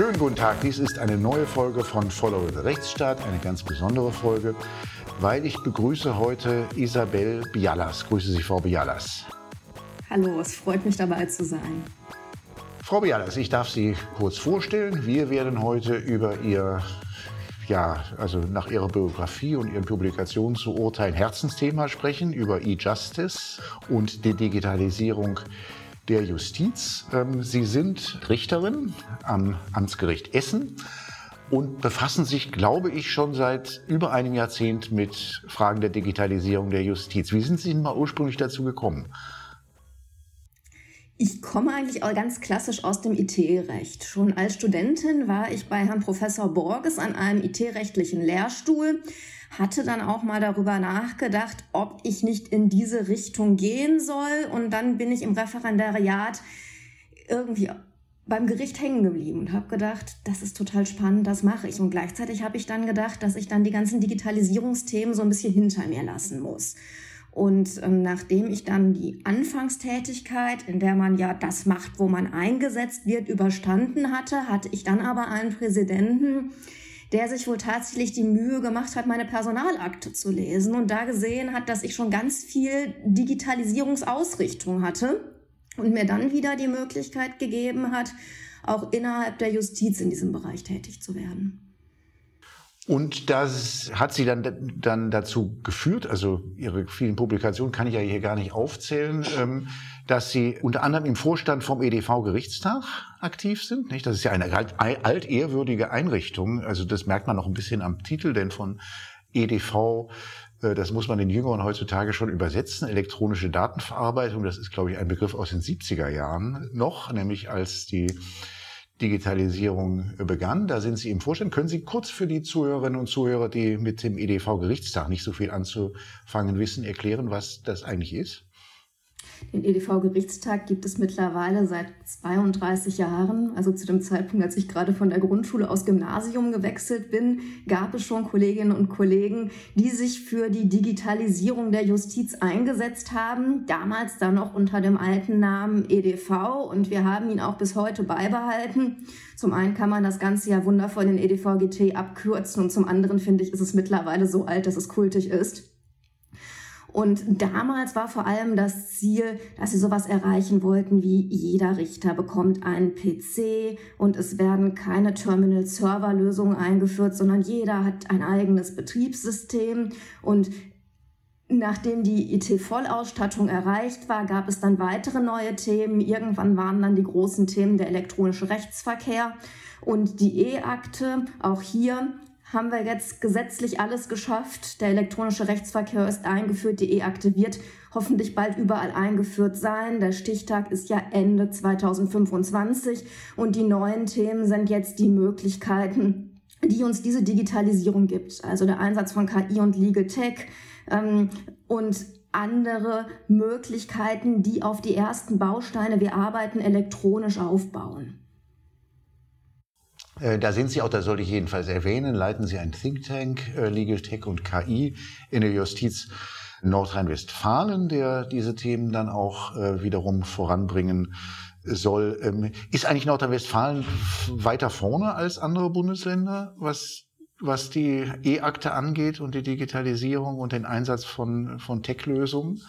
Schönen guten Tag, dies ist eine neue Folge von Follow the Rechtsstaat, eine ganz besondere Folge, weil ich begrüße heute Isabel Bialas. Grüße Sie, Frau Bialas. Hallo, es freut mich dabei zu sein. Frau Bialas, ich darf Sie kurz vorstellen. Wir werden heute über Ihr ja, also nach ihrer Biografie und ihren Publikationen zu Urteilen Herzensthema sprechen, über E-Justice und die Digitalisierung der Justiz. Ähm, Sie sind Richterin am Amtsgericht Essen und befassen sich, glaube ich, schon seit über einem Jahrzehnt mit Fragen der Digitalisierung der Justiz. Wie sind Sie denn mal ursprünglich dazu gekommen? Ich komme eigentlich auch ganz klassisch aus dem IT-Recht. Schon als Studentin war ich bei Herrn Professor Borges an einem IT-rechtlichen Lehrstuhl, hatte dann auch mal darüber nachgedacht, ob ich nicht in diese Richtung gehen soll. Und dann bin ich im Referendariat irgendwie beim Gericht hängen geblieben und habe gedacht, das ist total spannend, das mache ich. Und gleichzeitig habe ich dann gedacht, dass ich dann die ganzen Digitalisierungsthemen so ein bisschen hinter mir lassen muss. Und ähm, nachdem ich dann die Anfangstätigkeit, in der man ja das macht, wo man eingesetzt wird, überstanden hatte, hatte ich dann aber einen Präsidenten, der sich wohl tatsächlich die Mühe gemacht hat, meine Personalakte zu lesen und da gesehen hat, dass ich schon ganz viel Digitalisierungsausrichtung hatte und mir dann wieder die Möglichkeit gegeben hat, auch innerhalb der Justiz in diesem Bereich tätig zu werden. Und das hat sie dann, dann dazu geführt, also ihre vielen Publikationen kann ich ja hier gar nicht aufzählen, ähm, dass sie unter anderem im Vorstand vom EDV-Gerichtstag aktiv sind. Nicht? Das ist ja eine alt, altehrwürdige Einrichtung. Also das merkt man noch ein bisschen am Titel, denn von EDV äh, das muss man den Jüngeren heutzutage schon übersetzen. Elektronische Datenverarbeitung, das ist, glaube ich, ein Begriff aus den 70er Jahren noch, nämlich als die Digitalisierung begann. Da sind Sie im Vorstand. Können Sie kurz für die Zuhörerinnen und Zuhörer, die mit dem EDV-Gerichtstag nicht so viel anzufangen wissen, erklären, was das eigentlich ist? Den EDV-Gerichtstag gibt es mittlerweile seit 32 Jahren. Also zu dem Zeitpunkt, als ich gerade von der Grundschule aus Gymnasium gewechselt bin, gab es schon Kolleginnen und Kollegen, die sich für die Digitalisierung der Justiz eingesetzt haben. Damals dann noch unter dem alten Namen EDV und wir haben ihn auch bis heute beibehalten. Zum einen kann man das Ganze ja wundervoll in EDVGT abkürzen und zum anderen finde ich, ist es mittlerweile so alt, dass es kultig ist. Und damals war vor allem das Ziel, dass sie sowas erreichen wollten wie jeder Richter bekommt einen PC und es werden keine Terminal-Server-Lösungen eingeführt, sondern jeder hat ein eigenes Betriebssystem und Nachdem die IT-Vollausstattung erreicht war, gab es dann weitere neue Themen. Irgendwann waren dann die großen Themen der elektronische Rechtsverkehr und die E-Akte. Auch hier haben wir jetzt gesetzlich alles geschafft. Der elektronische Rechtsverkehr ist eingeführt, die E-Akte wird hoffentlich bald überall eingeführt sein. Der Stichtag ist ja Ende 2025 und die neuen Themen sind jetzt die Möglichkeiten, die uns diese Digitalisierung gibt. Also der Einsatz von KI und Legal Tech ähm, und andere Möglichkeiten, die auf die ersten Bausteine, wir arbeiten elektronisch aufbauen. Äh, da sind Sie auch, da sollte ich jedenfalls erwähnen, leiten Sie ein Think Tank, äh, Legal Tech und KI in der Justiz Nordrhein-Westfalen, der diese Themen dann auch äh, wiederum voranbringen soll. Ähm, ist eigentlich Nordrhein-Westfalen weiter vorne als andere Bundesländer, was, was die E-Akte angeht und die Digitalisierung und den Einsatz von, von Tech-Lösungen?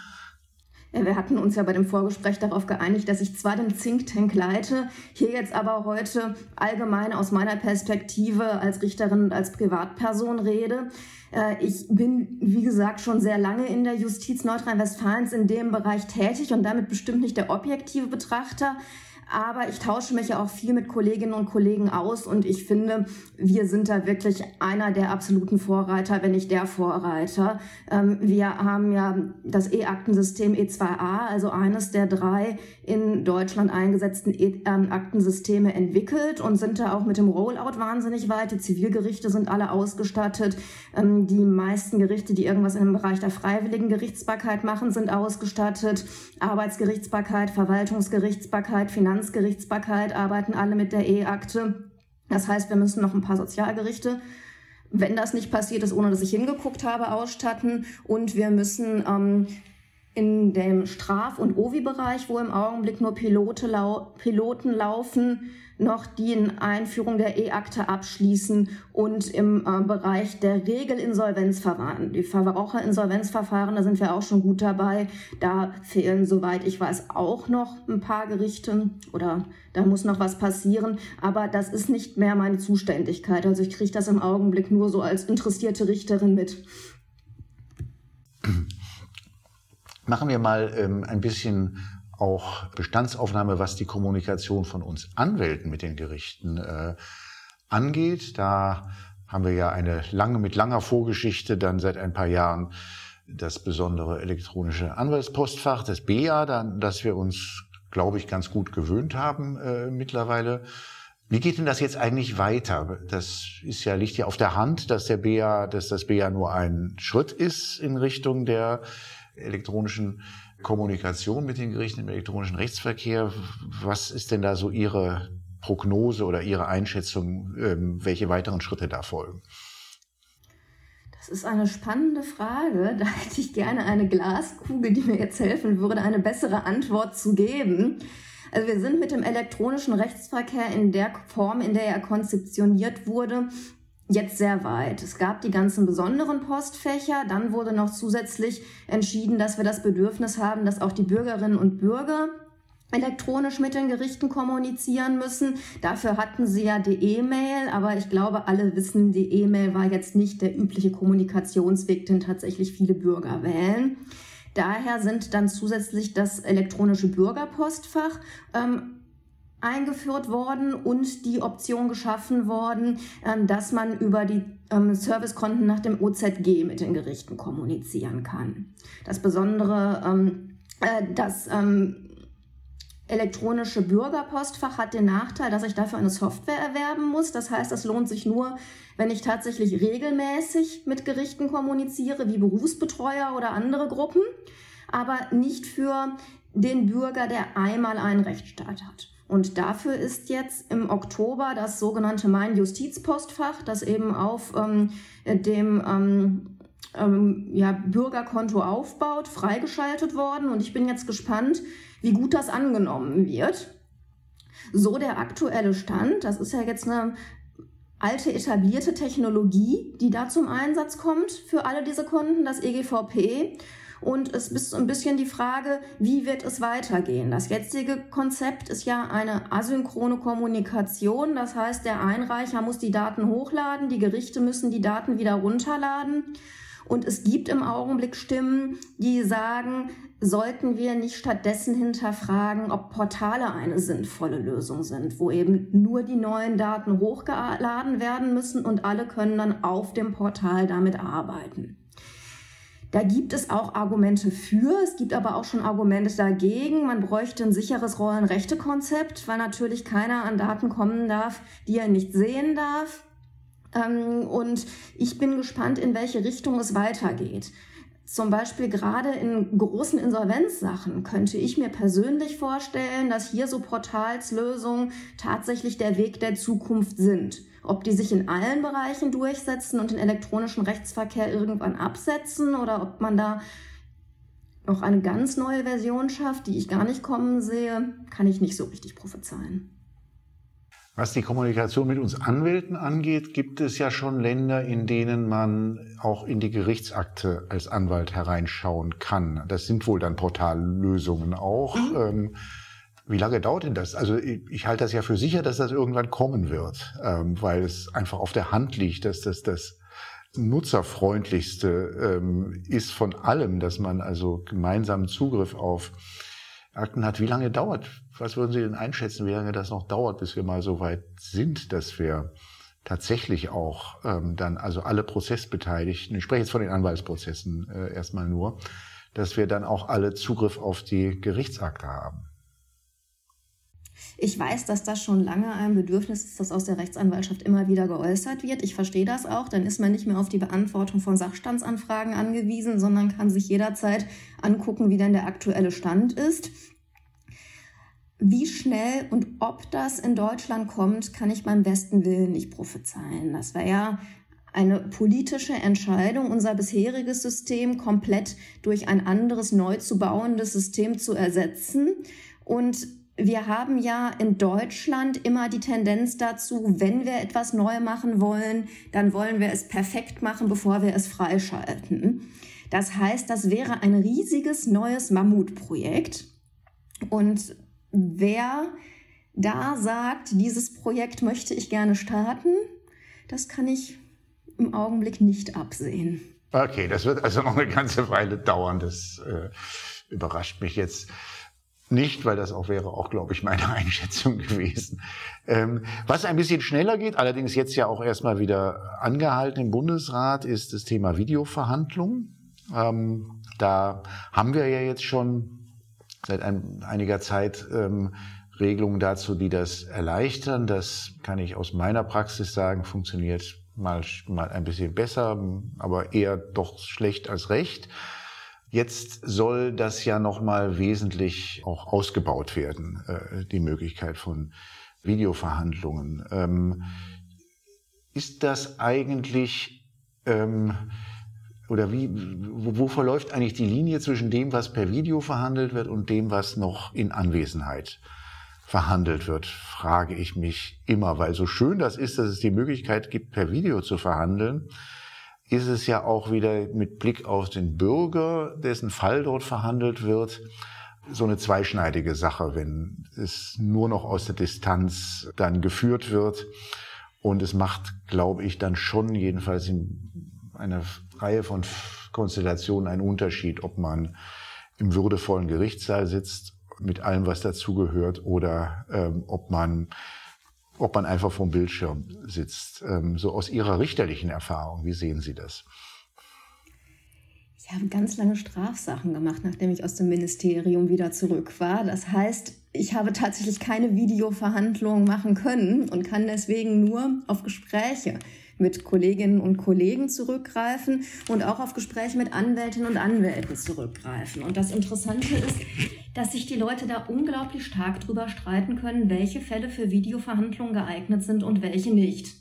Wir hatten uns ja bei dem Vorgespräch darauf geeinigt, dass ich zwar den Think Tank leite, hier jetzt aber heute allgemein aus meiner Perspektive als Richterin und als Privatperson rede. Äh, ich bin, wie gesagt, schon sehr lange in der Justiz Nordrhein-Westfalens in dem Bereich tätig und damit bestimmt nicht der objektive Betrachter. Aber ich tausche mich ja auch viel mit Kolleginnen und Kollegen aus und ich finde, wir sind da wirklich einer der absoluten Vorreiter, wenn nicht der Vorreiter. Ähm, wir haben ja das E-Aktensystem E2A, also eines der drei in Deutschland eingesetzten E-Aktensysteme entwickelt und sind da auch mit dem Rollout wahnsinnig weit. Die Zivilgerichte sind alle ausgestattet. Ähm, die meisten Gerichte, die irgendwas im Bereich der freiwilligen Gerichtsbarkeit machen, sind ausgestattet. Arbeitsgerichtsbarkeit, Verwaltungsgerichtsbarkeit, Finanz Finanzgerichtsbarkeit arbeiten alle mit der E-Akte. Das heißt, wir müssen noch ein paar Sozialgerichte, wenn das nicht passiert ist, ohne dass ich hingeguckt habe, ausstatten. Und wir müssen ähm, In dem Straf- und OVI-Bereich, wo im Augenblick nur Pilote lau Piloten laufen, noch die Einführung der E-Akte abschließen und im äh, Bereich der Regelinsolvenzverfahren, die Verbraucherinsolvenzverfahren, da sind wir auch schon gut dabei. Da fehlen, soweit ich weiß, auch noch ein paar Gerichte oder da muss noch was passieren. Aber das ist nicht mehr meine Zuständigkeit. Also ich kriege das im Augenblick nur so als interessierte Richterin mit. Machen wir mal ähm, ein bisschen auch Bestandsaufnahme, was die Kommunikation von uns Anwälten mit den Gerichten äh, angeht. Da haben wir ja eine lange, mit langer Vorgeschichte dann seit ein paar Jahren das besondere elektronische Anwaltspostfach, das BEA, dann, das wir uns, glaube ich, ganz gut gewöhnt haben äh, mittlerweile. Wie geht denn das jetzt eigentlich weiter? Das ist ja, liegt ja auf der Hand, dass der BEA, dass das BEA nur ein Schritt ist in Richtung der elektronischen Kommunikation mit den Gerichten im elektronischen Rechtsverkehr. Was ist denn da so Ihre Prognose oder Ihre Einschätzung, ähm, welche weiteren Schritte da folgen? Das ist eine spannende Frage. Da hätte ich gerne eine Glaskugel, die mir jetzt helfen würde, eine bessere Antwort zu geben. Also wir sind mit dem elektronischen Rechtsverkehr in der Form, in der er konzeptioniert wurde, jetzt sehr weit. Es gab die ganzen besonderen Postfächer, dann wurde noch zusätzlich entschieden, dass wir das Bedürfnis haben, dass auch die Bürgerinnen und Bürger elektronisch mit den Gerichten kommunizieren müssen. Dafür hatten sie ja die E-Mail, aber ich glaube, alle wissen, die E-Mail war jetzt nicht der übliche Kommunikationsweg, den tatsächlich viele Bürger wählen. Daher sind dann zusätzlich das elektronische Bürgerpostfach ähm, eingeführt worden und die Option geschaffen worden, ähm, dass man über die ähm, Servicekonten nach dem OZG mit den Gerichten kommunizieren kann. Das Besondere, ähm, äh, das elektronische Bürgerpostfach hat den Nachteil, dass ich dafür eine Software erwerben muss. Das heißt, es lohnt sich nur, wenn ich tatsächlich regelmäßig mit Gerichten kommuniziere, wie Berufsbetreuer oder andere Gruppen, aber nicht für den Bürger, der einmal einen Rechtsstaat hat. Und dafür ist jetzt im Oktober das sogenannte Mein Justizpostfach, das eben auf ähm, dem ähm, ähm, ja, Bürgerkonto aufbaut, freigeschaltet worden. Und ich bin jetzt gespannt, wie gut das angenommen wird. So der aktuelle Stand, das ist ja jetzt eine alte etablierte Technologie, die da zum Einsatz kommt für alle diese Kunden, das EGVP. Und es ist ein bisschen die Frage, wie wird es weitergehen? Das jetzige Konzept ist ja eine asynchrone Kommunikation. Das heißt, der Einreicher muss die Daten hochladen, die Gerichte müssen die Daten wieder runterladen. Und es gibt im Augenblick Stimmen, die sagen, sollten wir nicht stattdessen hinterfragen, ob Portale eine sinnvolle Lösung sind, wo eben nur die neuen Daten hochgeladen werden müssen und alle können dann auf dem Portal damit arbeiten. Da gibt es auch Argumente für, es gibt aber auch schon Argumente dagegen. Man bräuchte ein sicheres Rollenrechtekonzept, weil natürlich keiner an Daten kommen darf, die er nicht sehen darf. Ähm, und ich bin gespannt, in welche Richtung es weitergeht. Zum Beispiel gerade in großen Insolvenzsachen könnte ich mir persönlich vorstellen, dass hier so Portalslösungen tatsächlich der Weg der Zukunft sind. Ob die sich in allen Bereichen durchsetzen und den elektronischen Rechtsverkehr irgendwann absetzen oder ob man da noch eine ganz neue Version schafft, die ich gar nicht kommen sehe, kann ich nicht so richtig prophezeien. Was die Kommunikation mit uns Anwälten angeht, gibt es ja schon Länder, in denen man auch in die Gerichtsakte als Anwalt hereinschauen kann. Das sind wohl dann Portallösungen auch. Mhm. Ähm, wie lange dauert denn das? Also ich, ich, halte das ja für sicher, dass das irgendwann kommen wird, ähm, weil es einfach auf der Hand liegt, dass das das nutzerfreundlichste ähm, ist von allem, dass man also gemeinsamen Zugriff auf Akten hat. Wie lange dauert? Was würden Sie denn einschätzen, wie lange das noch dauert, bis wir mal so weit sind, dass wir tatsächlich auch ähm, dann also alle Prozessbeteiligten, ich spreche jetzt von den Anwaltsprozessen äh, erstmal nur, dass wir dann auch alle Zugriff auf die Gerichtsakte haben? Ich weiß, dass das schon lange ein Bedürfnis ist, das aus der Rechtsanwaltschaft immer wieder geäußert wird. Ich verstehe das auch. Dann ist man nicht mehr auf die Beantwortung von Sachstandsanfragen angewiesen, sondern kann sich jederzeit angucken, wie denn der aktuelle Stand ist. Wie schnell und ob das in Deutschland kommt, kann ich beim besten Willen nicht prophezeien. Das wäre ja eine politische Entscheidung, unser bisheriges System komplett durch ein anderes neu zu bauendes System zu ersetzen. Und wir haben ja in Deutschland immer die Tendenz dazu, wenn wir etwas neu machen wollen, dann wollen wir es perfekt machen, bevor wir es freischalten. Das heißt, das wäre ein riesiges neues Mammutprojekt. Und wer da sagt, dieses Projekt möchte ich gerne starten, das kann ich im Augenblick nicht absehen. Okay, das wird also noch eine ganze Weile dauern. Das äh, überrascht mich jetzt nicht, weil das auch wäre auch, glaube ich, meine Einschätzung gewesen. Ähm, was ein bisschen schneller geht, allerdings jetzt ja auch erstmal wieder angehalten im Bundesrat, ist das Thema Videoverhandlungen. Ähm, da haben wir ja jetzt schon seit ein, einiger Zeit ähm, Regelungen dazu, die das erleichtern. Das kann ich aus meiner Praxis sagen, funktioniert mal, mal ein bisschen besser, aber eher doch schlecht als recht. Jetzt soll das ja noch mal wesentlich auch ausgebaut werden, äh, die Möglichkeit von Videoverhandlungen. Ähm, ist das eigentlich ähm, oder wie wo verläuft eigentlich die Linie zwischen dem, was per Video verhandelt wird und dem, was noch in Anwesenheit verhandelt wird, frage ich mich immer, weil so schön das ist, dass es die Möglichkeit gibt, per Video zu verhandeln ist es ja auch wieder mit Blick auf den Bürger, dessen Fall dort verhandelt wird, so eine zweischneidige Sache, wenn es nur noch aus der Distanz dann geführt wird. Und es macht, glaube ich, dann schon jedenfalls in einer Reihe von Konstellationen einen Unterschied, ob man im würdevollen Gerichtssaal sitzt mit allem, was dazugehört, oder ähm, ob man ob man einfach vom Bildschirm sitzt. Ähm, so aus Ihrer richterlichen Erfahrung, wie sehen Sie das? Ich habe ganz lange Strafsachen gemacht, nachdem ich aus dem Ministerium wieder zurück war. Das heißt, ich habe tatsächlich keine Videoverhandlungen machen können und kann deswegen nur auf Gespräche mit Kolleginnen und Kollegen zurückgreifen und auch auf Gespräche mit Anwältinnen und Anwälten zurückgreifen. Und das Interessante ist, dass sich die Leute da unglaublich stark drüber streiten können, welche Fälle für Videoverhandlungen geeignet sind und welche nicht.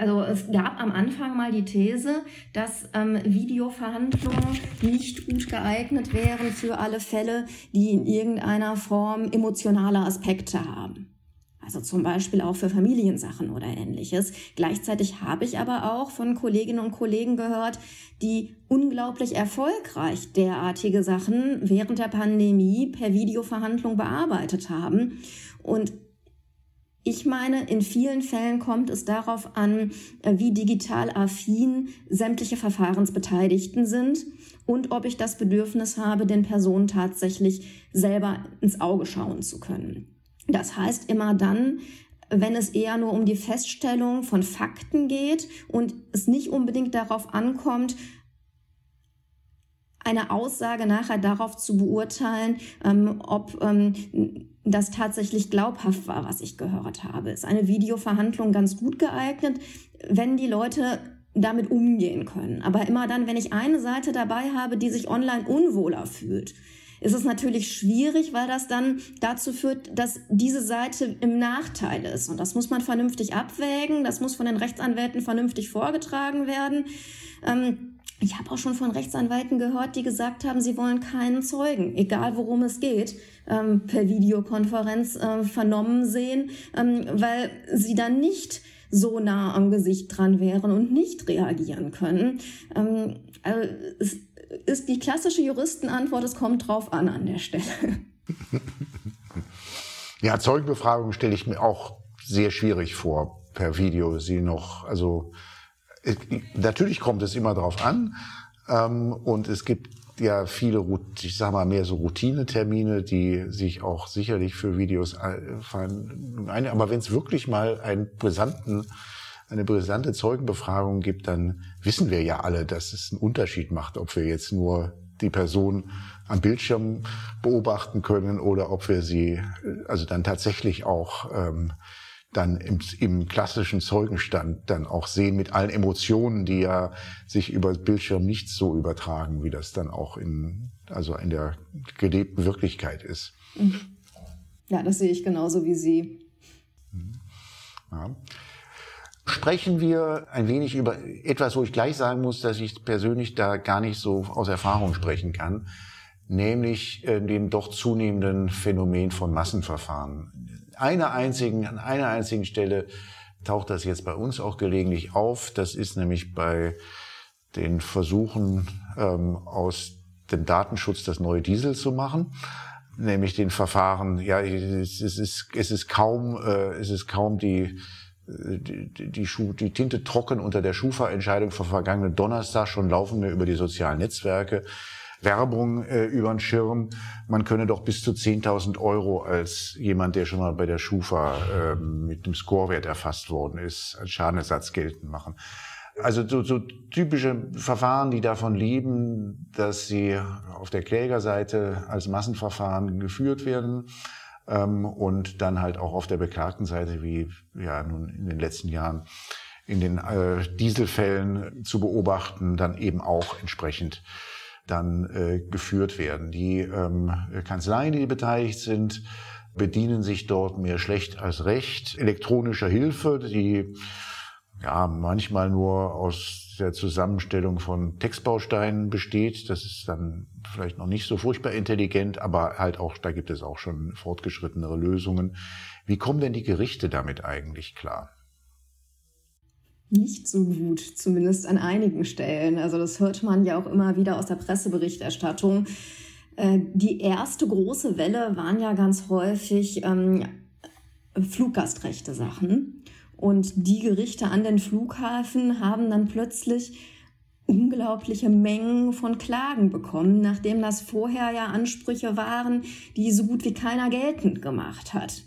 Also es gab am Anfang mal die These, dass ähm, Videoverhandlungen nicht gut geeignet wären für alle Fälle, die in irgendeiner Form emotionale Aspekte haben. Also zum Beispiel auch für Familiensachen oder ähnliches. Gleichzeitig habe ich aber auch von Kolleginnen und Kollegen gehört, die unglaublich erfolgreich derartige Sachen während der Pandemie per Videoverhandlung bearbeitet haben. Und ich meine, in vielen Fällen kommt es darauf an, wie digital affin sämtliche Verfahrensbeteiligten sind und ob ich das Bedürfnis habe, den Personen tatsächlich selber ins Auge schauen zu können. Das heißt immer dann, wenn es eher nur um die Feststellung von Fakten geht und es nicht unbedingt darauf ankommt, eine Aussage nachher darauf zu beurteilen, ähm, ob ähm, das tatsächlich glaubhaft war, was ich gehört habe. Ist eine Videoverhandlung ganz gut geeignet, wenn die Leute damit umgehen können. Aber immer dann, wenn ich eine Seite dabei habe, die sich online unwohler fühlt, ist es natürlich schwierig, weil das dann dazu führt, dass diese Seite im Nachteil ist. Und das muss man vernünftig abwägen, das muss von den Rechtsanwälten vernünftig vorgetragen werden. Ähm, ich habe auch schon von Rechtsanwälten gehört, die gesagt haben, sie wollen keinen Zeugen, egal worum es geht, ähm, per Videokonferenz äh, vernommen sehen, ähm, weil sie dann nicht so nah am Gesicht dran wären und nicht reagieren können. also es ist die klassische Juristenantwort, es kommt drauf an an der Stelle. Ja, Zeugenbefragung stelle ich mir auch sehr schwierig vor per Video. Sie noch, also natürlich kommt es immer drauf an ähm, und es gibt ja viele, ich sag mal mehr so Routinetermine, die sich auch sicherlich für Videos äh, fallen. Aber wenn es wirklich mal einen brisanten eine brisante Zeugenbefragung gibt, dann wissen wir ja alle, dass es einen Unterschied macht, ob wir jetzt nur die Person am Bildschirm beobachten können oder ob wir sie also dann tatsächlich auch ähm, dann im, im klassischen Zeugenstand dann auch sehen mit allen Emotionen, die ja sich über Bildschirm nicht so übertragen, wie das dann auch in also in der gelebten Wirklichkeit ist. Ja, das sehe ich genauso wie Sie. Ja. sprechen wir ein wenig über etwas, wo ich gleich sagen muss, dass ich persönlich da gar nicht so aus Erfahrung sprechen kann, nämlich äh, dem doch zunehmenden Phänomen von Massenverfahren. Einer einzigen, an einer einzigen Stelle taucht das jetzt bei uns auch gelegentlich auf. Das ist nämlich bei den Versuchen ähm, aus dem Datenschutz das neue Diesel zu machen nämlich den Verfahren. Ja, es ist, es ist kaum, äh, es ist kaum die die, die, Schu die Tinte trocken unter der Schufa-Entscheidung vom vergangenen Donnerstag. Schon laufen wir über die sozialen Netzwerke. Werbung äh, über den Schirm. Man könne doch bis zu 10.000 Euro als jemand, der schon mal bei der Schufa äh, mit dem Scorewert erfasst worden ist, als Schadenersatz geltend machen. Also so, so typische Verfahren, die davon leben, dass sie auf der Klägerseite als Massenverfahren geführt werden ähm, und dann halt auch auf der beklagten Seite, wie ja nun in den letzten Jahren in den äh, Dieselfällen zu beobachten, dann eben auch entsprechend dann äh, geführt werden. Die ähm, Kanzleien, die beteiligt sind, bedienen sich dort mehr schlecht als recht elektronischer Hilfe, die ja manchmal nur aus der Zusammenstellung von Textbausteinen besteht. Das ist dann vielleicht noch nicht so furchtbar intelligent, aber halt auch, da gibt es auch schon fortgeschrittenere Lösungen. Wie kommen denn die Gerichte damit eigentlich klar? Nicht so gut, zumindest an einigen Stellen. Also das hört man ja auch immer wieder aus der Presseberichterstattung. Äh, die erste große Welle waren ja ganz häufig ähm, Fluggastrechte Sachen. Und die Gerichte an den Flughafen haben dann plötzlich unglaubliche Mengen von Klagen bekommen, nachdem das vorher ja Ansprüche waren, die so gut wie keiner geltend gemacht hat.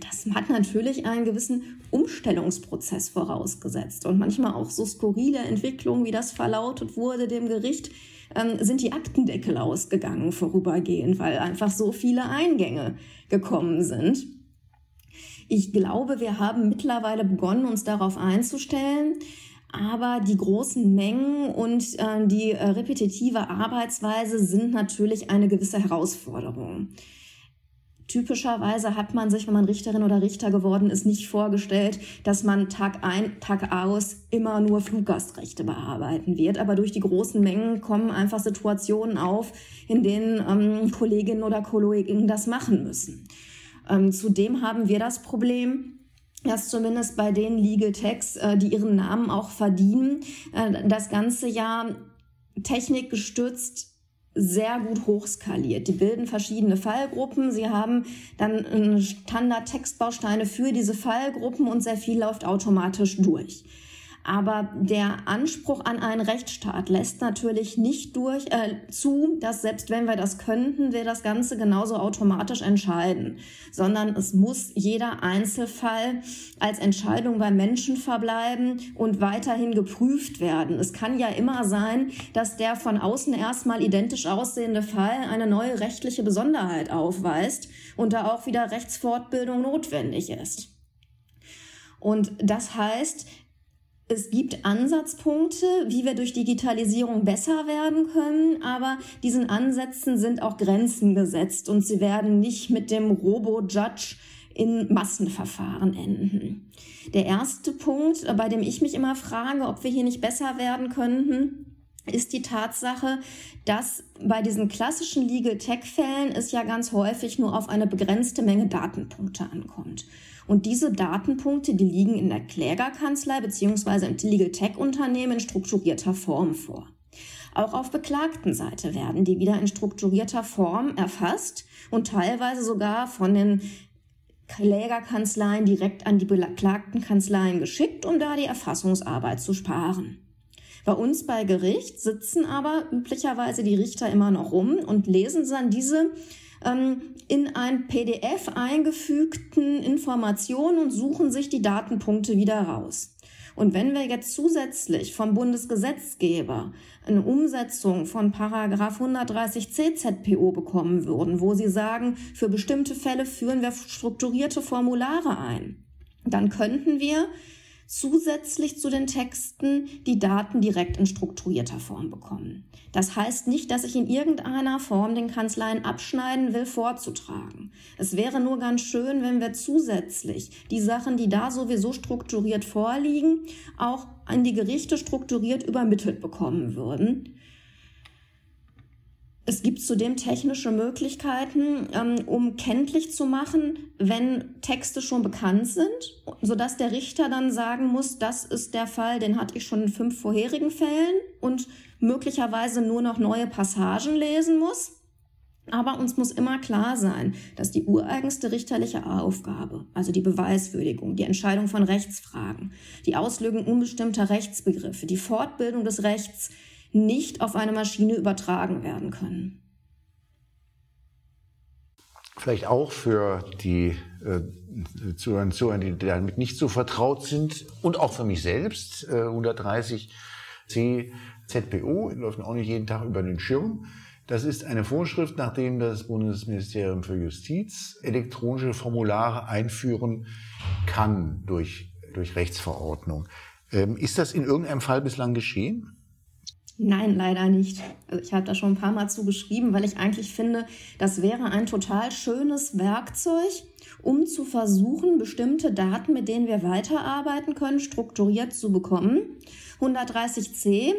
Das hat natürlich einen gewissen Umstellungsprozess vorausgesetzt. Und manchmal auch so skurrile Entwicklungen, wie das verlautet wurde dem Gericht, ähm, sind die Aktendeckel ausgegangen vorübergehend, weil einfach so viele Eingänge gekommen sind. Ich glaube, wir haben mittlerweile begonnen, uns darauf einzustellen. Aber die großen Mengen und äh, die äh, repetitive Arbeitsweise sind natürlich eine gewisse Herausforderung. Typischerweise hat man sich, wenn man Richterin oder Richter geworden ist, nicht vorgestellt, dass man Tag ein, Tag aus immer nur Fluggastrechte bearbeiten wird. Aber durch die großen Mengen kommen einfach Situationen auf, in denen ähm, Kolleginnen oder Kollegen das machen müssen. Ähm, zudem haben wir das Problem, dass zumindest bei den Legal Techs, äh, die ihren Namen auch verdienen, äh, das ganze Jahr technikgestützt sehr gut hochskaliert. Die bilden verschiedene Fallgruppen. Sie haben dann äh, Standard-Textbausteine für diese Fallgruppen und sehr viel läuft automatisch durch. Aber der Anspruch an einen Rechtsstaat lässt natürlich nicht durch, äh, zu, dass selbst wenn wir das könnten, wir das Ganze genauso automatisch entscheiden, sondern es muss jeder Einzelfall als Entscheidung beim Menschen verbleiben und weiterhin geprüft werden. Es kann ja immer sein, dass der von außen erstmal identisch aussehende Fall eine neue rechtliche Besonderheit aufweist und da auch wieder Rechtsfortbildung notwendig ist. Und das heißt, es gibt Ansatzpunkte, wie wir durch Digitalisierung besser werden können, aber diesen Ansätzen sind auch Grenzen gesetzt und sie werden nicht mit dem Robo-Judge in Massenverfahren enden. Der erste Punkt, bei dem ich mich immer frage, ob wir hier nicht besser werden könnten, ist die Tatsache, dass bei diesen klassischen Legal Tech-Fällen es ja ganz häufig nur auf eine begrenzte Menge Datenpunkte ankommt. Und diese Datenpunkte, die liegen in der Klägerkanzlei bzw. im Legal Tech Unternehmen in strukturierter Form vor. Auch auf Beklagtenseite werden die wieder in strukturierter Form erfasst und teilweise sogar von den Klägerkanzleien direkt an die beklagten Kanzleien geschickt, um da die Erfassungsarbeit zu sparen. Bei uns bei Gericht sitzen aber üblicherweise die Richter immer noch rum und lesen dann diese ähm, in ein PDF eingefügten Informationen und suchen sich die Datenpunkte wieder raus. Und wenn wir jetzt zusätzlich vom Bundesgesetzgeber eine Umsetzung von Paragraph 130 CZPO bekommen würden, wo sie sagen, für bestimmte Fälle führen wir strukturierte Formulare ein, dann könnten wir zusätzlich zu den Texten die Daten direkt in strukturierter Form bekommen. Das heißt nicht, dass ich in irgendeiner Form den Kanzleien abschneiden will, vorzutragen. Es wäre nur ganz schön, wenn wir zusätzlich die Sachen, die da sowieso strukturiert vorliegen, auch an die Gerichte strukturiert übermittelt bekommen würden. Es gibt zudem technische Möglichkeiten, ähm, um kenntlich zu machen, wenn Texte schon bekannt sind, sodass der Richter dann sagen muss, das ist der Fall, den hatte ich schon in fünf vorherigen Fällen und möglicherweise nur noch neue Passagen lesen muss. Aber uns muss immer klar sein, dass die ureigenste richterliche Aufgabe, also die Beweiswürdigung, die Entscheidung von Rechtsfragen, die Auslegung unbestimmter Rechtsbegriffe, die Fortbildung des Rechts nicht auf eine Maschine übertragen werden können. Vielleicht auch für die äh, Zuhörer Zuhörer, die damit nicht so vertraut sind und auch für mich selbst, äh, 130 C ZPO läuft auch nicht jeden Tag über den Schirm. Das ist eine Vorschrift, nachdem das Bundesministerium für Justiz elektronische Formulare einführen kann durch, durch Rechtsverordnung. Ähm, ist das in irgendeinem Fall bislang geschehen? Nein, leider nicht. Also ich habe da schon ein paar Mal zu geschrieben, weil ich eigentlich finde, das wäre ein total schönes Werkzeug, um zu versuchen, bestimmte Daten, mit denen wir weiterarbeiten können, strukturiert zu bekommen. 130c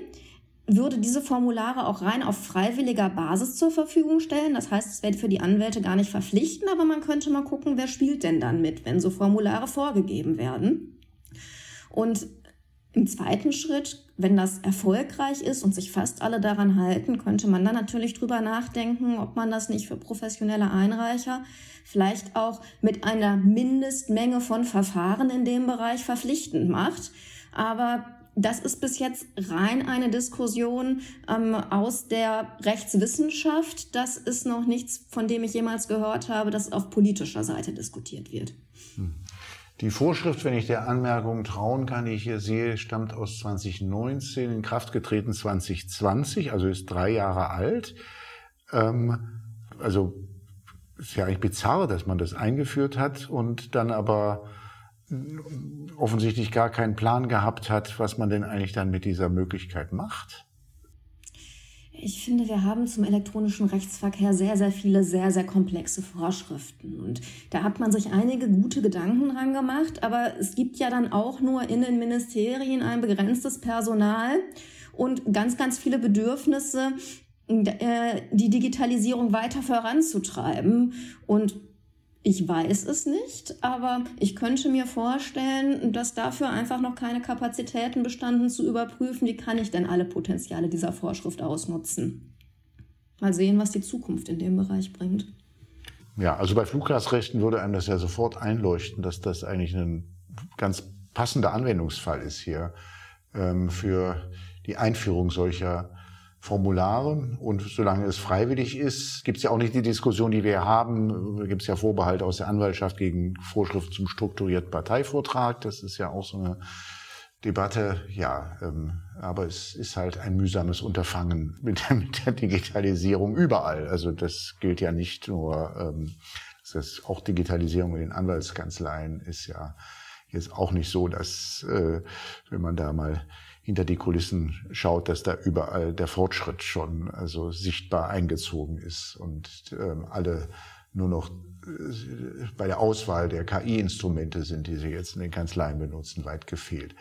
würde diese Formulare auch rein auf freiwilliger Basis zur Verfügung stellen. Das heißt, es wäre für die Anwälte gar nicht verpflichtend, aber man könnte mal gucken, wer spielt denn dann mit, wenn so Formulare vorgegeben werden. Und im zweiten Schritt, wenn das erfolgreich ist und sich fast alle daran halten, könnte man dann natürlich drüber nachdenken, ob man das nicht für professionelle Einreicher vielleicht auch mit einer Mindestmenge von Verfahren in dem Bereich verpflichtend macht. Aber das ist bis jetzt rein eine Diskussion ähm, aus der Rechtswissenschaft. Das ist noch nichts, von dem ich jemals gehört habe, dass auf politischer Seite diskutiert wird. Hm. Die Vorschrift, wenn ich der Anmerkung trauen kann, die ich hier sehe, stammt aus 2019, in Kraft getreten 2020, also ist drei Jahre alt. Ähm, also ist ja eigentlich bizarr, dass man das eingeführt hat und dann aber offensichtlich gar keinen Plan gehabt hat, was man denn eigentlich dann mit dieser Möglichkeit macht. Ich finde, wir haben zum elektronischen Rechtsverkehr sehr, sehr viele sehr, sehr komplexe Vorschriften. Und da hat man sich einige gute Gedanken dran gemacht. Aber es gibt ja dann auch nur in den Ministerien ein begrenztes Personal und ganz, ganz viele Bedürfnisse, äh, die Digitalisierung weiter voranzutreiben. Und ich weiß es nicht, aber ich könnte mir vorstellen, dass dafür einfach noch keine Kapazitäten bestanden zu überprüfen, wie kann ich denn alle Potenziale dieser Vorschrift ausnutzen. Mal sehen, was die Zukunft in dem Bereich bringt. Ja, also bei Fluggastrechten würde einem das ja sofort einleuchten, dass das eigentlich ein ganz passender Anwendungsfall ist hier ähm, für die Einführung solcher Formulare. Und solange es freiwillig ist, gibt es ja auch nicht die Diskussion, die wir haben. Gibt es ja Vorbehalte aus der Anwaltschaft gegen Vorschrift zum strukturierten Parteivortrag. Das ist ja auch so eine Debatte. Ja, ähm, aber es ist halt ein mühsames Unterfangen mit der, mit der Digitalisierung überall. Also das gilt ja nicht nur, ähm, das auch Digitalisierung in den Anwaltskanzleien ist ja jetzt auch nicht so, dass äh, wenn man da mal hinter die Kulissen schaut, dass da überall der Fortschritt schon also sichtbar eingezogen ist und ähm, alle nur noch äh, bei der Auswahl der KI-Instrumente sind, die sie jetzt in den Kanzleien benutzen, weit gefehlt.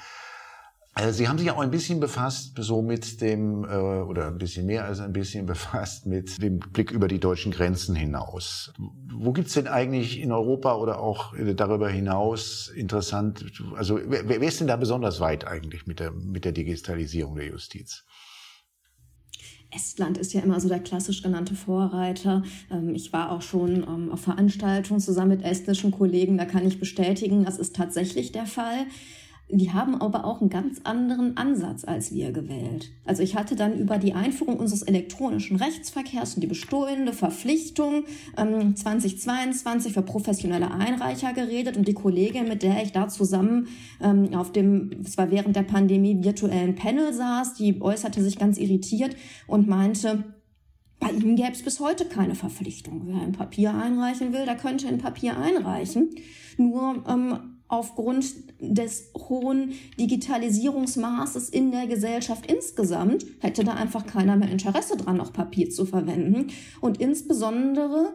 Also Sie haben sich auch ein bisschen befasst, so mit dem, äh, oder ein bisschen mehr als ein bisschen befasst mit dem Blick über die deutschen Grenzen hinaus. Wo gibt's denn eigentlich in Europa oder auch darüber hinaus interessant, also wer, wer ist denn da besonders weit eigentlich mit der, mit der Digitalisierung der Justiz? Estland ist ja immer so der klassisch genannte Vorreiter. Ähm, ich war auch schon ähm, auf Veranstaltungen zusammen mit estnischen Kollegen. Da kann ich bestätigen, das ist tatsächlich der Fall. Die haben aber auch einen ganz anderen Ansatz als wir gewählt. Also ich hatte dann über die Einführung unseres elektronischen Rechtsverkehrs und die bestehende Verpflichtung ähm, 2022 für professionelle Einreicher geredet und die Kollegin, mit der ich da zusammen ähm, auf dem, es war während der Pandemie, virtuellen Panel saß, die äußerte sich ganz irritiert und meinte, bei Ihnen gäbe es bis heute keine Verpflichtung. Wer ein Papier einreichen will, der könnte ein Papier einreichen. Nur ähm, aufgrund des hohen Digitalisierungsmaßes in der Gesellschaft insgesamt hätte da einfach keiner mehr Interesse dran, noch Papier zu verwenden. Und insbesondere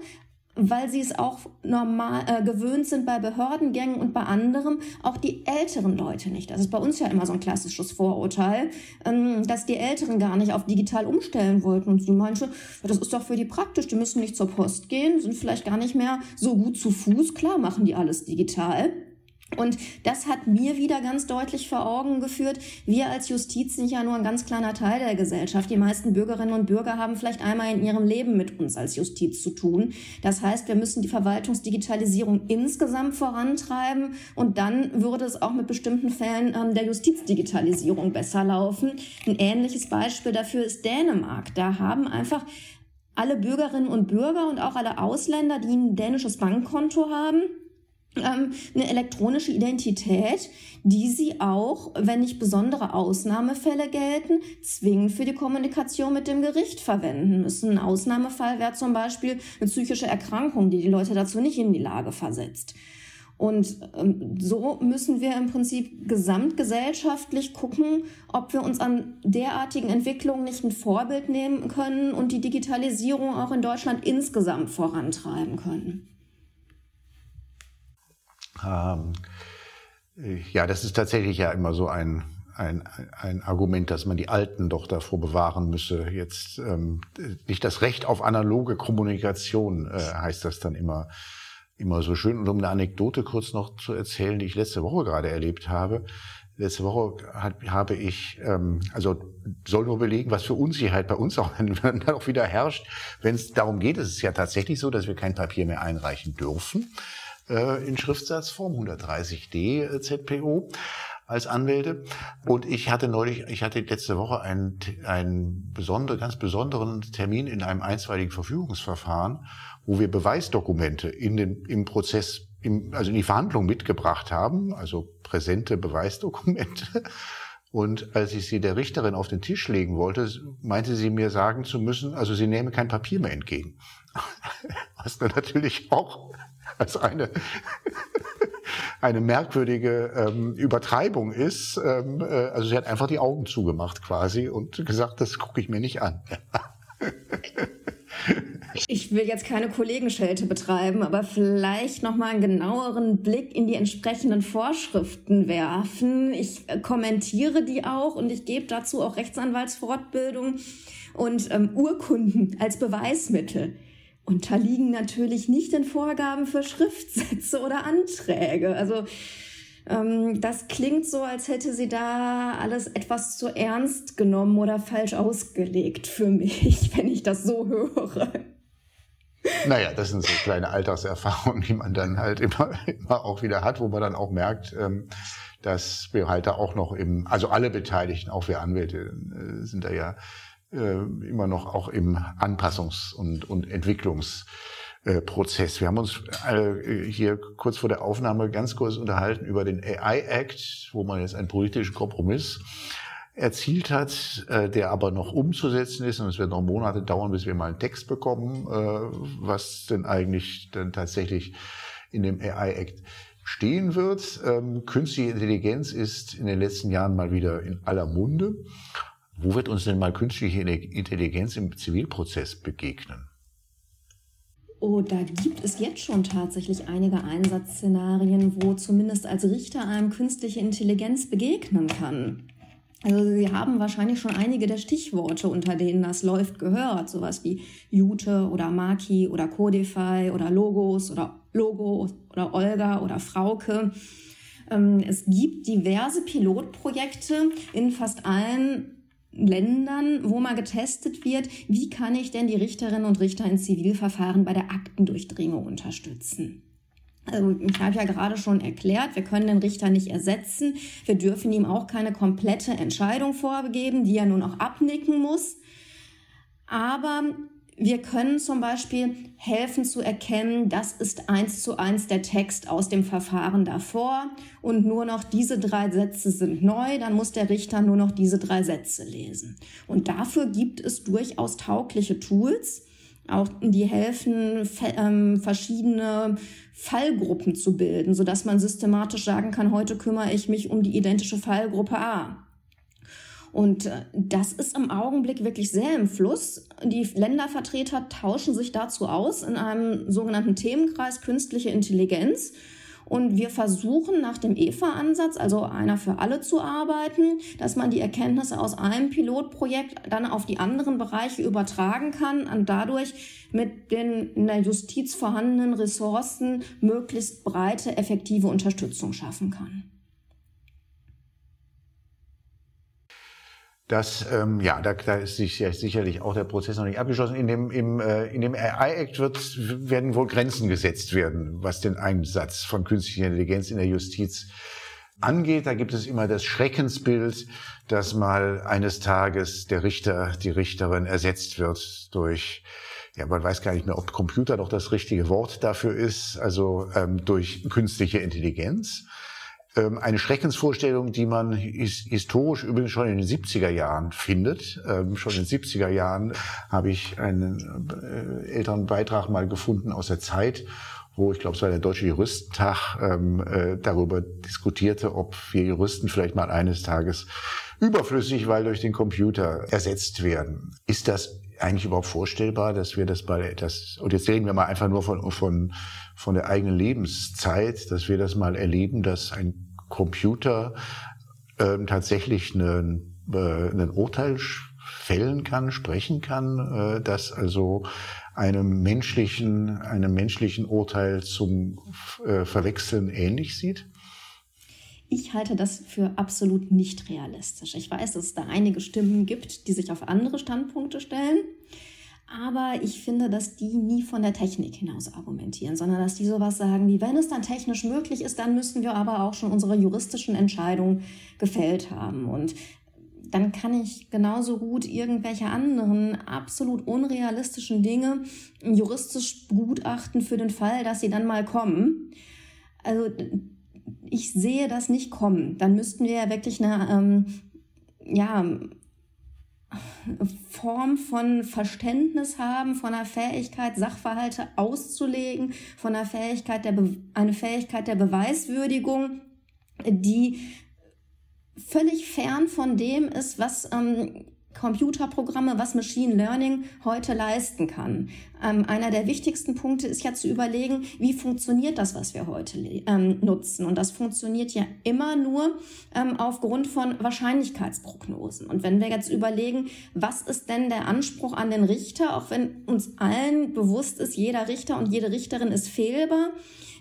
weil sie es auch normal äh, gewöhnt sind bei Behördengängen und bei anderem auch die älteren Leute nicht. Das ist bei uns ja immer so ein klassisches Vorurteil, ähm, dass die Älteren gar nicht auf digital umstellen wollten und sie manche, das ist doch für die praktisch, die müssen nicht zur Post gehen, sind vielleicht gar nicht mehr so gut zu Fuß, klar machen die alles digital. Und das hat mir wieder ganz deutlich vor Augen geführt, wir als Justiz sind ja nur ein ganz kleiner Teil der Gesellschaft. Die meisten Bürgerinnen und Bürger haben vielleicht einmal in ihrem Leben mit uns als Justiz zu tun. Das heißt, wir müssen die Verwaltungsdigitalisierung insgesamt vorantreiben und dann würde es auch mit bestimmten Fällen ähm, der Justizdigitalisierung besser laufen. Ein ähnliches Beispiel dafür ist Dänemark. Da haben einfach alle Bürgerinnen und Bürger und auch alle Ausländer, die ein dänisches Bankkonto haben, ähm, eine elektronische Identität, die sie auch, wenn nicht besondere Ausnahmefälle gelten, zwingend für die Kommunikation mit dem Gericht verwenden müssen. Ein Ausnahmefall wäre zum Beispiel eine psychische Erkrankung, die die Leute dazu nicht in die Lage versetzt. Und ähm, so müssen wir im Prinzip gesamtgesellschaftlich gucken, ob wir uns an derartigen Entwicklungen nicht ein Vorbild nehmen können und die Digitalisierung auch in Deutschland insgesamt vorantreiben können. Ähm, ja, das ist tatsächlich ja immer so ein, ein, ein Argument, dass man die Alten doch davor bewahren müsse. Jetzt ähm, nicht das Recht auf analoge Kommunikation äh, heißt das dann immer immer so schön. Und um eine Anekdote kurz noch zu erzählen, die ich letzte Woche gerade erlebt habe. Letzte Woche hat, habe ich, ähm, also soll nur belegen, was für Unsicherheit bei uns auch dann auch wieder herrscht, wenn es darum geht. Es ist ja tatsächlich so, dass wir kein Papier mehr einreichen dürfen äh, in Schriftsatzform, 130d äh, ZPO als Anwälte. Und ich hatte neulich, ich hatte letzte Woche einen, einen besonderen, ganz besonderen Termin in einem einstweiligen Verfügungsverfahren, wo wir Beweisdokumente in den, im Prozess, im, also in die Verhandlung mitgebracht haben, also präsente Beweisdokumente. Und als ich sie der Richterin auf den Tisch legen wollte, meinte sie mir sagen zu müssen, also sie nehme kein Papier mehr entgegen. Was dann natürlich auch als eine, eine merkwürdige ähm, Übertreibung ist. Ähm, äh, also sie hat einfach die Augen zugemacht quasi und gesagt, das gucke ich mir nicht an. Ich will jetzt keine Kollegenschelte betreiben, aber vielleicht noch mal einen genaueren Blick in die entsprechenden Vorschriften werfen. Ich äh, kommentiere die auch und ich gebe dazu auch Rechtsanwaltsfortbildung und ähm, Urkunden als Beweismittel unterliegen natürlich nicht den Vorgaben für Schriftsätze oder Anträge. Also ähm, das klingt so, als hätte sie da alles etwas zu ernst genommen oder falsch ausgelegt für mich, wenn ich das so höre. Naja, das sind so kleine Alltagserfahrungen, die man dann halt immer, immer auch wieder hat, wo man dann auch merkt, ähm, dass wir halt da auch noch im, also alle Beteiligten, auch wir Anwälte, äh, sind da ja immer noch auch im Anpassungs- und, und Entwicklungsprozess. Wir haben uns äh, hier kurz vor der Aufnahme ganz kurz unterhalten über den AI Act, wo man jetzt einen politischen Kompromiss erzielt hat, äh, der aber noch umzusetzen ist und es wird noch Monate dauern, bis wir mal einen Text bekommen, was denn eigentlich dann tatsächlich in dem AI Act stehen wird. Ähm, künstliche Intelligenz ist in den letzten Jahren mal wieder in aller Munde. Wo wird uns denn mal künstliche Intelligenz im Zivilprozess begegnen? Oh, da gibt es jetzt schon tatsächlich einige Einsatzszenarien, wo zumindest als Richter einem künstliche Intelligenz begegnen kann. Also Sie haben wahrscheinlich schon einige der Stichworte, unter denen das läuft, gehört. Sowas wie Jute oder Maki oder Codify oder Logos oder Logo oder Olga oder Frauke. Ähm, es gibt diverse Pilotprojekte in fast allen Ländern, wo mal getestet wird, wie kann ich denn die Richterinnen und Richter in Zivilverfahren bei der Aktendurchdringung unterstützen. Also ich habe ja gerade schon erklärt, wir können den Richter nicht ersetzen. Wir dürfen ihm auch keine komplette Entscheidung vorgeben, die er nur noch abnicken muss. Aber wir können zum Beispiel helfen zu erkennen, das ist eins zu eins der Text aus dem Verfahren davor und nur noch diese drei Sätze sind neu, dann muss der Richter nur noch diese drei Sätze lesen. Und dafür gibt es durchaus taugliche Tools. auch die helfen, ähm, verschiedene Fallgruppen zu bilden, sodass man systematisch sagen kann, heute kümmere ich mich um die identische Fallgruppe A. Und äh, das ist im Augenblick wirklich sehr im Fluss. Die Ländervertreter tauschen sich dazu aus in einem sogenannten Themenkreis künstliche Intelligenz. Und wir versuchen nach dem EFA-Ansatz, also einer für alle zu arbeiten, dass man die Erkenntnisse aus einem Pilotprojekt dann auf die anderen Bereiche übertragen kann und dadurch mit den in der Justiz vorhandenen Ressourcen möglichst breite, effektive Unterstützung schaffen kann. Das, ähm, ja, da, da ist sich ja sicherlich auch der Prozess noch nicht abgeschlossen. In dem, im, äh, in dem AI-Act wird, werden wohl Grenzen gesetzt werden, was den Einsatz von künstlicher Intelligenz in der Justiz angeht. Da gibt es immer das Schreckensbild, dass mal eines Tages der Richter, die Richterin ersetzt wird durch ja, man weiß gar nicht mehr, ob Computer doch das richtige Wort dafür ist, also ähm, durch künstliche Intelligenz. Ähm, eine Schreckensvorstellung, die man historisch übrigens schon in den 70er Jahren findet. Ähm, schon in den 70er Jahren habe ich einen äh, älteren Beitrag mal gefunden aus der Zeit, wo ich glaube, es war der Deutsche Juristentag, ähm, äh, darüber diskutierte, ob wir Juristen vielleicht mal eines Tages überflüssig, weil durch den Computer ersetzt werden. Ist das eigentlich überhaupt vorstellbar, dass wir das bei das und jetzt reden wir mal einfach nur von von von der eigenen Lebenszeit, dass wir das mal erleben, dass ein Computer ähm, tatsächlich einen, äh, einen Urteil fällen kann, sprechen kann, äh, das also einem menschlichen, einem menschlichen Urteil zum äh, Verwechseln ähnlich sieht? Ich halte das für absolut nicht realistisch. Ich weiß, dass es da einige Stimmen gibt, die sich auf andere Standpunkte stellen. Aber ich finde, dass die nie von der Technik hinaus argumentieren, sondern dass die sowas sagen wie, wenn es dann technisch möglich ist, dann müssen wir aber auch schon unsere juristischen Entscheidungen gefällt haben. Und dann kann ich genauso gut irgendwelche anderen absolut unrealistischen Dinge juristisch begutachten für den Fall, dass sie dann mal kommen. Also ich sehe das nicht kommen. Dann müssten wir ja wirklich eine ähm, ja, Form von Verständnis haben, von der Fähigkeit, Sachverhalte auszulegen, von der Fähigkeit der Be eine Fähigkeit der Beweiswürdigung, die völlig fern von dem ist, was ähm, Computerprogramme, was Machine Learning heute leisten kann. Ähm, einer der wichtigsten Punkte ist ja zu überlegen, wie funktioniert das, was wir heute ähm, nutzen. Und das funktioniert ja immer nur ähm, aufgrund von Wahrscheinlichkeitsprognosen. Und wenn wir jetzt überlegen, was ist denn der Anspruch an den Richter, auch wenn uns allen bewusst ist, jeder Richter und jede Richterin ist fehlbar,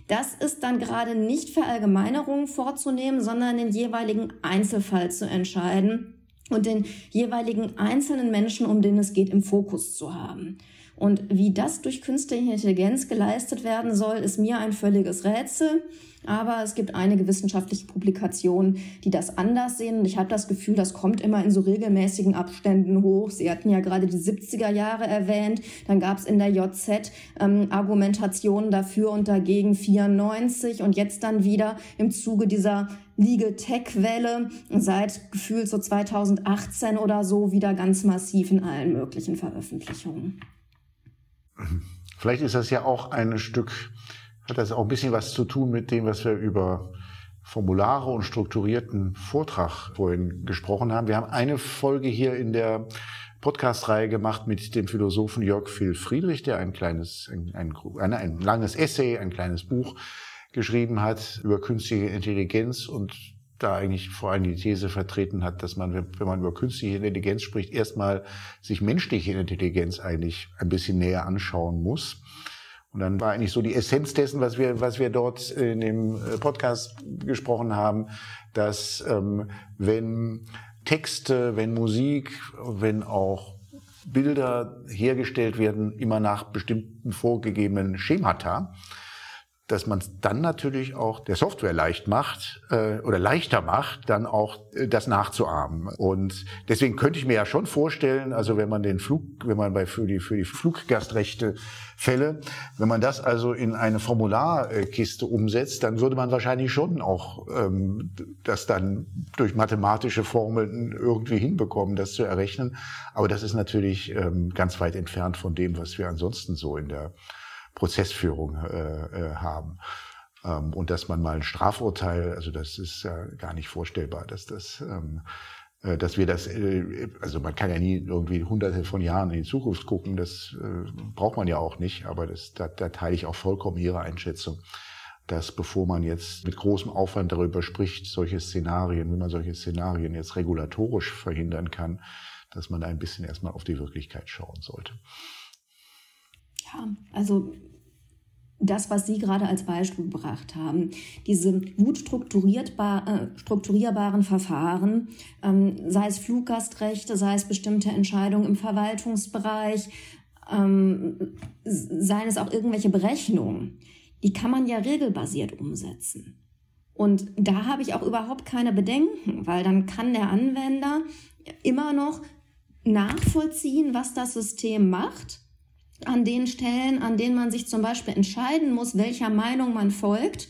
das ist dann gerade nicht Verallgemeinerungen vorzunehmen, sondern den jeweiligen Einzelfall zu entscheiden und den jeweiligen einzelnen Menschen, um den es geht, im Fokus zu haben. Und wie das durch künstliche Intelligenz geleistet werden soll, ist mir ein völliges Rätsel. Aber es gibt einige wissenschaftliche Publikationen, die das anders sehen. Ich habe das Gefühl, das kommt immer in so regelmäßigen Abständen hoch. Sie hatten ja gerade die 70er Jahre erwähnt. Dann gab es in der JZ ähm, Argumentationen dafür und dagegen 94 und jetzt dann wieder im Zuge dieser Legal Tech Welle seit gefühlt so 2018 oder so wieder ganz massiv in allen möglichen Veröffentlichungen. Vielleicht ist das ja auch ein Stück, hat das auch ein bisschen was zu tun mit dem, was wir über Formulare und strukturierten Vortrag vorhin gesprochen haben. Wir haben eine Folge hier in der Podcast-Reihe gemacht mit dem Philosophen Jörg Phil Friedrich, der ein kleines, ein, ein, ein langes Essay, ein kleines Buch geschrieben hat über künstliche Intelligenz und da eigentlich vor allem die These vertreten hat, dass man, wenn man über künstliche Intelligenz spricht, erstmal sich menschliche Intelligenz eigentlich ein bisschen näher anschauen muss. Und dann war eigentlich so die Essenz dessen, was wir, was wir dort in dem äh, Podcast gesprochen haben, dass ähm, wenn Texte, wenn Musik, wenn auch Bilder hergestellt werden, immer nach bestimmten vorgegebenen Schemata, dass man dann natürlich auch der Software leicht macht äh, oder leichter macht, dann auch äh, das nachzuahmen. Und deswegen könnte ich mir ja schon vorstellen, also wenn man den Flug, wenn man bei für die für die Fluggastrechte Fälle, wenn man das also in eine Formularkiste umsetzt, dann würde man wahrscheinlich schon auch ähm, das dann durch mathematische Formeln irgendwie hinbekommen, das zu errechnen. Aber das ist natürlich ähm, ganz weit entfernt von dem, was wir ansonsten so in der Prozessführung äh, äh, haben. Ähm, und dass man mal ein Strafurteil, also das ist ja gar nicht vorstellbar, dass das ähm, äh, dass wir das, äh, also man kann ja nie irgendwie hunderte von Jahren in die Zukunft gucken, das äh, braucht man ja auch nicht, aber das, da, da teile ich auch vollkommen Ihre Einschätzung, dass bevor man jetzt mit großem Aufwand darüber spricht, solche Szenarien, wie man solche Szenarien jetzt regulatorisch verhindern kann, dass man da ein bisschen erstmal auf die Wirklichkeit schauen sollte. Ja, also das, was Sie gerade als Beispiel gebracht haben, diese gut äh, strukturierbaren Verfahren, ähm, sei es Fluggastrechte, sei es bestimmte Entscheidungen im Verwaltungsbereich, ähm, seien es auch irgendwelche Berechnungen, die kann man ja regelbasiert umsetzen. Und da habe ich auch überhaupt keine Bedenken, weil dann kann der Anwender immer noch nachvollziehen, was das System macht an den Stellen, an denen man sich zum Beispiel entscheiden muss, welcher Meinung man folgt,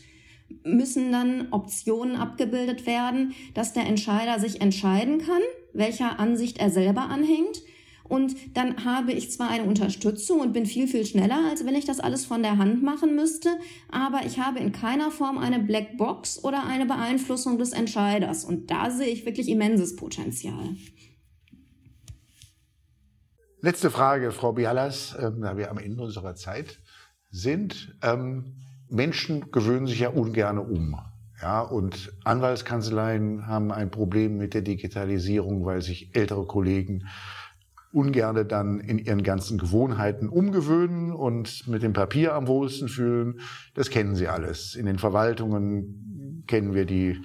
müssen dann Optionen abgebildet werden, dass der Entscheider sich entscheiden kann, welcher Ansicht er selber anhängt. Und dann habe ich zwar eine Unterstützung und bin viel, viel schneller, als wenn ich das alles von der Hand machen müsste, aber ich habe in keiner Form eine Blackbox oder eine Beeinflussung des Entscheiders. Und da sehe ich wirklich immenses Potenzial. Letzte Frage, Frau Bialas, äh, da wir am Ende unserer Zeit sind. Ähm, Menschen gewöhnen sich ja ungern um. Ja, und Anwaltskanzleien haben ein Problem mit der Digitalisierung, weil sich ältere Kollegen ungerne dann in ihren ganzen Gewohnheiten umgewöhnen und mit dem Papier am wohlsten fühlen. Das kennen Sie alles. In den Verwaltungen kennen wir die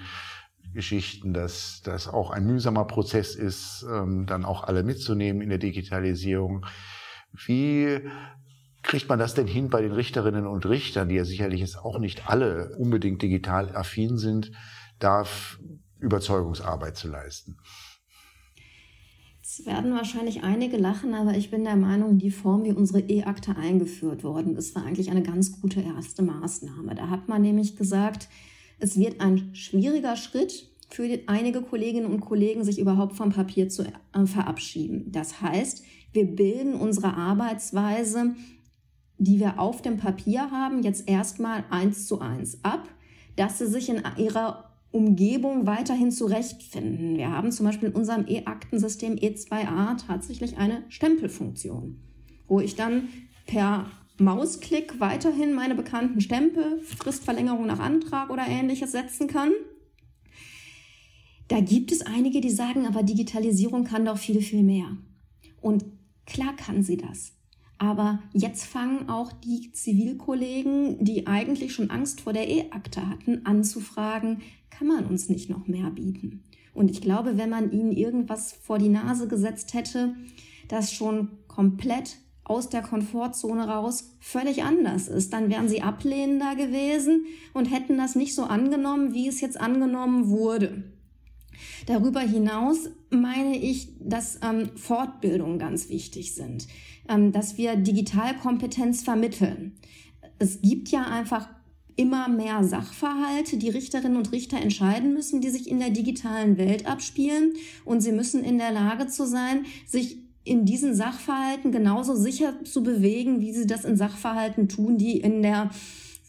Geschichten, dass das auch ein mühsamer Prozess ist, ähm, dann auch alle mitzunehmen in der Digitalisierung. Wie kriegt man das denn hin bei den Richterinnen und Richtern, die ja sicherlich jetzt auch nicht alle unbedingt digital affin sind, da Überzeugungsarbeit zu leisten? Es werden wahrscheinlich einige lachen, aber ich bin der Meinung, die Form, wie unsere E-Akte eingeführt worden ist, war eigentlich eine ganz gute erste Maßnahme. Da hat man nämlich gesagt, es wird ein schwieriger Schritt für einige Kolleginnen und Kollegen, sich überhaupt vom Papier zu äh, verabschieden. Das heißt, wir bilden unsere Arbeitsweise, die wir auf dem Papier haben, jetzt erstmal eins zu eins ab, dass sie sich in ihrer Umgebung weiterhin zurechtfinden. Wir haben zum Beispiel in unserem E-Aktensystem E2a tatsächlich eine Stempelfunktion, wo ich dann per Mausklick weiterhin meine bekannten Stempel, Fristverlängerung nach Antrag oder ähnliches setzen kann. Da gibt es einige, die sagen, aber Digitalisierung kann doch viel, viel mehr. Und klar kann sie das. Aber jetzt fangen auch die Zivilkollegen, die eigentlich schon Angst vor der E-Akte hatten, an zu fragen, kann man uns nicht noch mehr bieten? Und ich glaube, wenn man ihnen irgendwas vor die Nase gesetzt hätte, das schon komplett aus der Komfortzone raus völlig anders ist. Dann wären sie ablehnender gewesen und hätten das nicht so angenommen, wie es jetzt angenommen wurde. Darüber hinaus meine ich, dass ähm, Fortbildungen ganz wichtig sind, ähm, dass wir Digitalkompetenz vermitteln. Es gibt ja einfach immer mehr Sachverhalte, die Richterinnen und Richter entscheiden müssen, die sich in der digitalen Welt abspielen. Und sie müssen in der Lage zu sein, sich in diesen Sachverhalten genauso sicher zu bewegen, wie sie das in Sachverhalten tun, die in der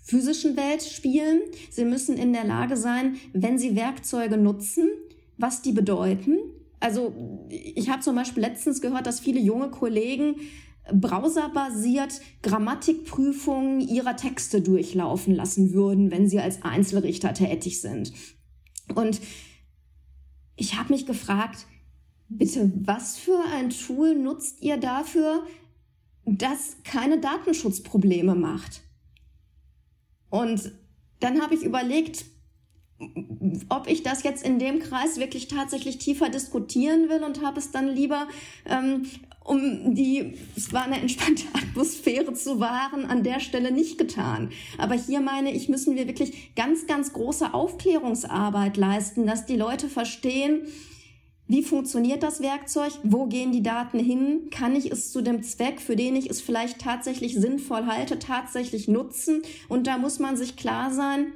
physischen Welt spielen. Sie müssen in der Lage sein, wenn sie Werkzeuge nutzen, was die bedeuten. Also ich habe zum Beispiel letztens gehört, dass viele junge Kollegen browserbasiert Grammatikprüfungen ihrer Texte durchlaufen lassen würden, wenn sie als Einzelrichter tätig sind. Und ich habe mich gefragt, Bitte, was für ein Tool nutzt ihr dafür, das keine Datenschutzprobleme macht? Und dann habe ich überlegt, ob ich das jetzt in dem Kreis wirklich tatsächlich tiefer diskutieren will und habe es dann lieber ähm, um die, es war eine entspannte Atmosphäre zu wahren, an der Stelle nicht getan. Aber hier meine ich, müssen wir wirklich ganz, ganz große Aufklärungsarbeit leisten, dass die Leute verstehen, wie funktioniert das Werkzeug? Wo gehen die Daten hin? Kann ich es zu dem Zweck, für den ich es vielleicht tatsächlich sinnvoll halte, tatsächlich nutzen? Und da muss man sich klar sein,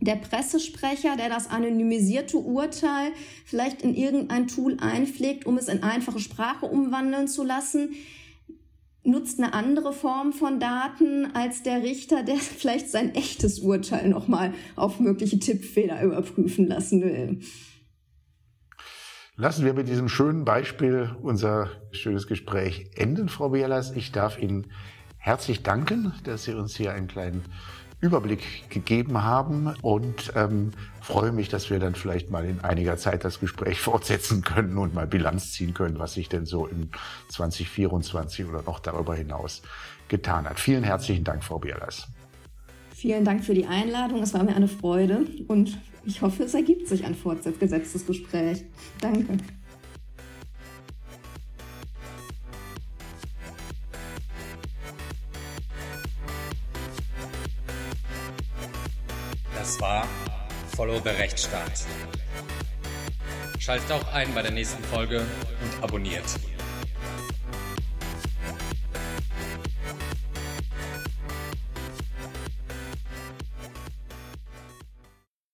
der Pressesprecher, der das anonymisierte Urteil vielleicht in irgendein Tool einpflegt, um es in einfache Sprache umwandeln zu lassen, nutzt eine andere Form von Daten als der Richter, der vielleicht sein echtes Urteil nochmal auf mögliche Tippfehler überprüfen lassen will. Lassen wir mit diesem schönen Beispiel unser schönes Gespräch enden, Frau Bielas. Ich darf Ihnen herzlich danken, dass Sie uns hier einen kleinen Überblick gegeben haben und ähm, freue mich, dass wir dann vielleicht mal in einiger Zeit das Gespräch fortsetzen können und mal Bilanz ziehen können, was sich denn so in 2024 oder noch darüber hinaus getan hat. Vielen herzlichen Dank, Frau Bierlas. Vielen Dank für die Einladung. Es war mir eine Freude und ich hoffe, es ergibt sich ein fortgesetztes Gespräch. Danke. Das war Follow the Rechtsstaat. Schaltet auch ein bei der nächsten Folge und abonniert.